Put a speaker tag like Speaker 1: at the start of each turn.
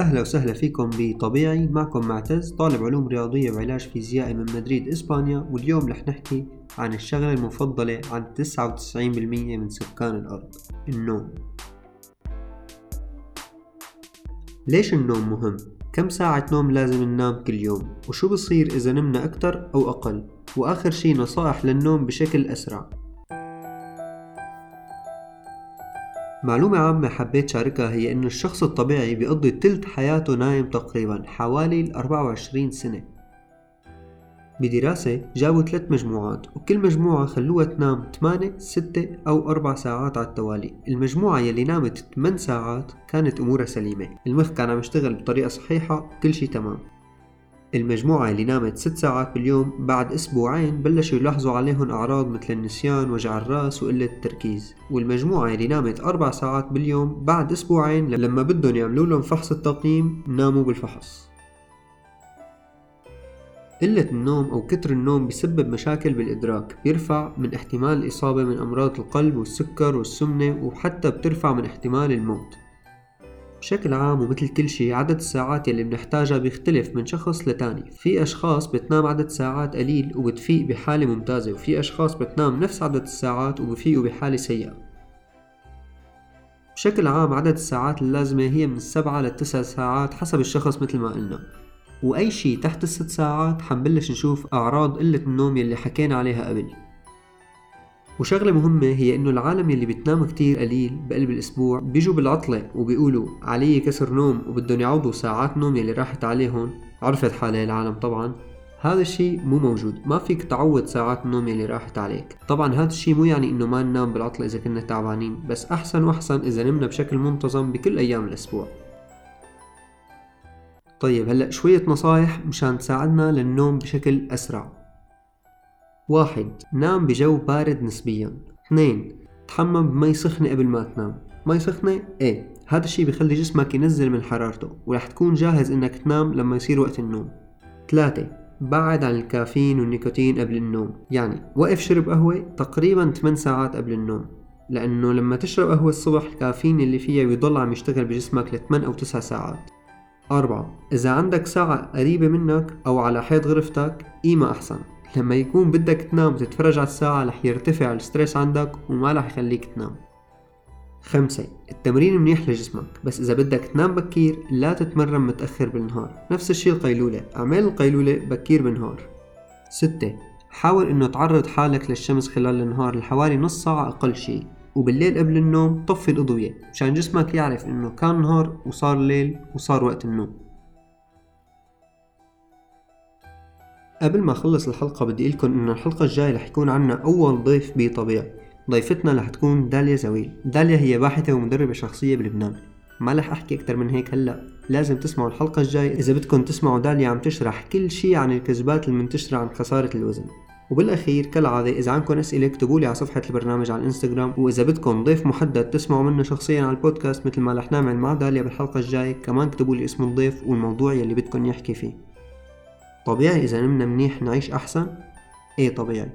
Speaker 1: أهلا وسهلا فيكم بطبيعي معكم معتز طالب علوم رياضية وعلاج فيزيائي من مدريد إسبانيا واليوم رح نحكي عن الشغلة المفضلة عند 99% من سكان الأرض النوم ليش النوم مهم؟ كم ساعة نوم لازم ننام كل يوم؟ وشو بصير إذا نمنا أكتر أو أقل؟ وآخر شي نصائح للنوم بشكل أسرع معلومة عامة حبيت شاركها هي إنه الشخص الطبيعي بيقضي تلت حياته نايم تقريبا حوالي 24 سنة. بدراسة جابوا ثلاث مجموعات وكل مجموعة خلوها تنام 8 6 أو 4 ساعات على التوالي. المجموعة يلي نامت 8 ساعات كانت أمورها سليمة. المخ كان عم يشتغل بطريقة صحيحة كل شي تمام. المجموعة اللي نامت ست ساعات باليوم بعد أسبوعين بلشوا يلاحظوا عليهم أعراض مثل النسيان وجع الرأس وقلة التركيز. والمجموعة اللي نامت أربع ساعات باليوم بعد أسبوعين لما بدهم يعملوا لهم فحص التقييم ناموا بالفحص. قلة النوم أو كتر النوم بيسبب مشاكل بالإدراك بيرفع من احتمال الإصابة من أمراض القلب والسكر والسمنة وحتى بترفع من احتمال الموت. بشكل عام ومثل كل شي عدد الساعات يلي بنحتاجها بيختلف من شخص لتاني. في أشخاص بتنام عدد ساعات قليل وبتفيق بحالة ممتازة وفي أشخاص بتنام نفس عدد الساعات وبفيقوا بحالة سيئة. بشكل عام عدد الساعات اللازمة هي من السبعة للتسع ساعات حسب الشخص مثل ما قلنا. وأي شي تحت الست ساعات حنبلش نشوف أعراض قلة النوم يلي حكينا عليها قبل. وشغلة مهمة هي إنه العالم يلي بتنام كتير قليل بقلب الأسبوع بيجوا بالعطلة وبيقولوا علي كسر نوم وبدهم يعوضوا ساعات نوم يلي راحت عليهم. عرفت حالها العالم طبعا. هذا الشيء مو موجود. ما فيك تعوض ساعات النوم يلي راحت عليك. طبعا هذا الشيء مو يعني إنه ما ننام بالعطلة إذا كنا تعبانين بس أحسن وأحسن إذا نمنا بشكل منتظم بكل أيام الأسبوع. طيب هلأ شوية نصايح مشان تساعدنا للنوم بشكل أسرع. واحد نام بجو بارد نسبيا. اثنين تحمم بمي سخنة قبل ما تنام. مي سخنة؟ إيه. هذا الشي بخلي جسمك ينزل من حرارته ورح تكون جاهز إنك تنام لما يصير وقت النوم. ثلاثة بعد عن الكافيين والنيكوتين قبل النوم. يعني وقف شرب قهوة تقريبا 8 ساعات قبل النوم. لأنه لما تشرب قهوة الصبح الكافيين اللي فيها بيضل عم يشتغل بجسمك ل 8 أو 9 ساعات. أربعة إذا عندك ساعة قريبة منك أو على حيط غرفتك قيمة أحسن. لما يكون بدك تنام وتتفرج على الساعة رح يرتفع الستريس عندك وما رح يخليك تنام. خمسة التمرين منيح لجسمك بس إذا بدك تنام بكير لا تتمرن متأخر بالنهار. نفس الشي القيلولة اعمل القيلولة بكير بالنهار. ستة حاول إنه تعرض حالك للشمس خلال النهار لحوالي نص ساعة أقل شي وبالليل قبل النوم طفي الأضوية مشان جسمك يعرف إنه كان نهار وصار ليل وصار وقت النوم. قبل ما أخلص الحلقة بدي لكم انه الحلقة الجاية رح يكون عنا أول ضيف بطبيعي ضيفتنا رح تكون داليا زويل. داليا هي باحثة ومدربة شخصية بلبنان. ما رح أحكي أكثر من هيك هلأ. لازم تسمعوا الحلقة الجاية. إذا بدكم تسمعوا داليا عم تشرح كل شي عن الكذبات المنتشرة عن خسارة الوزن. وبالأخير كالعادة إذا عندكم أسئلة اكتبوا لي على صفحة البرنامج على الإنستغرام. وإذا بدكم ضيف محدد تسمعوا منه شخصيا على البودكاست مثل ما رح نعمل مع داليا بالحلقة الجاية. كمان اكتبوا لي اسم الضيف والموضوع يلي بدكم يحكي فيه. طبيعي إذا نمنا منيح نعيش أحسن؟ إيه طبيعي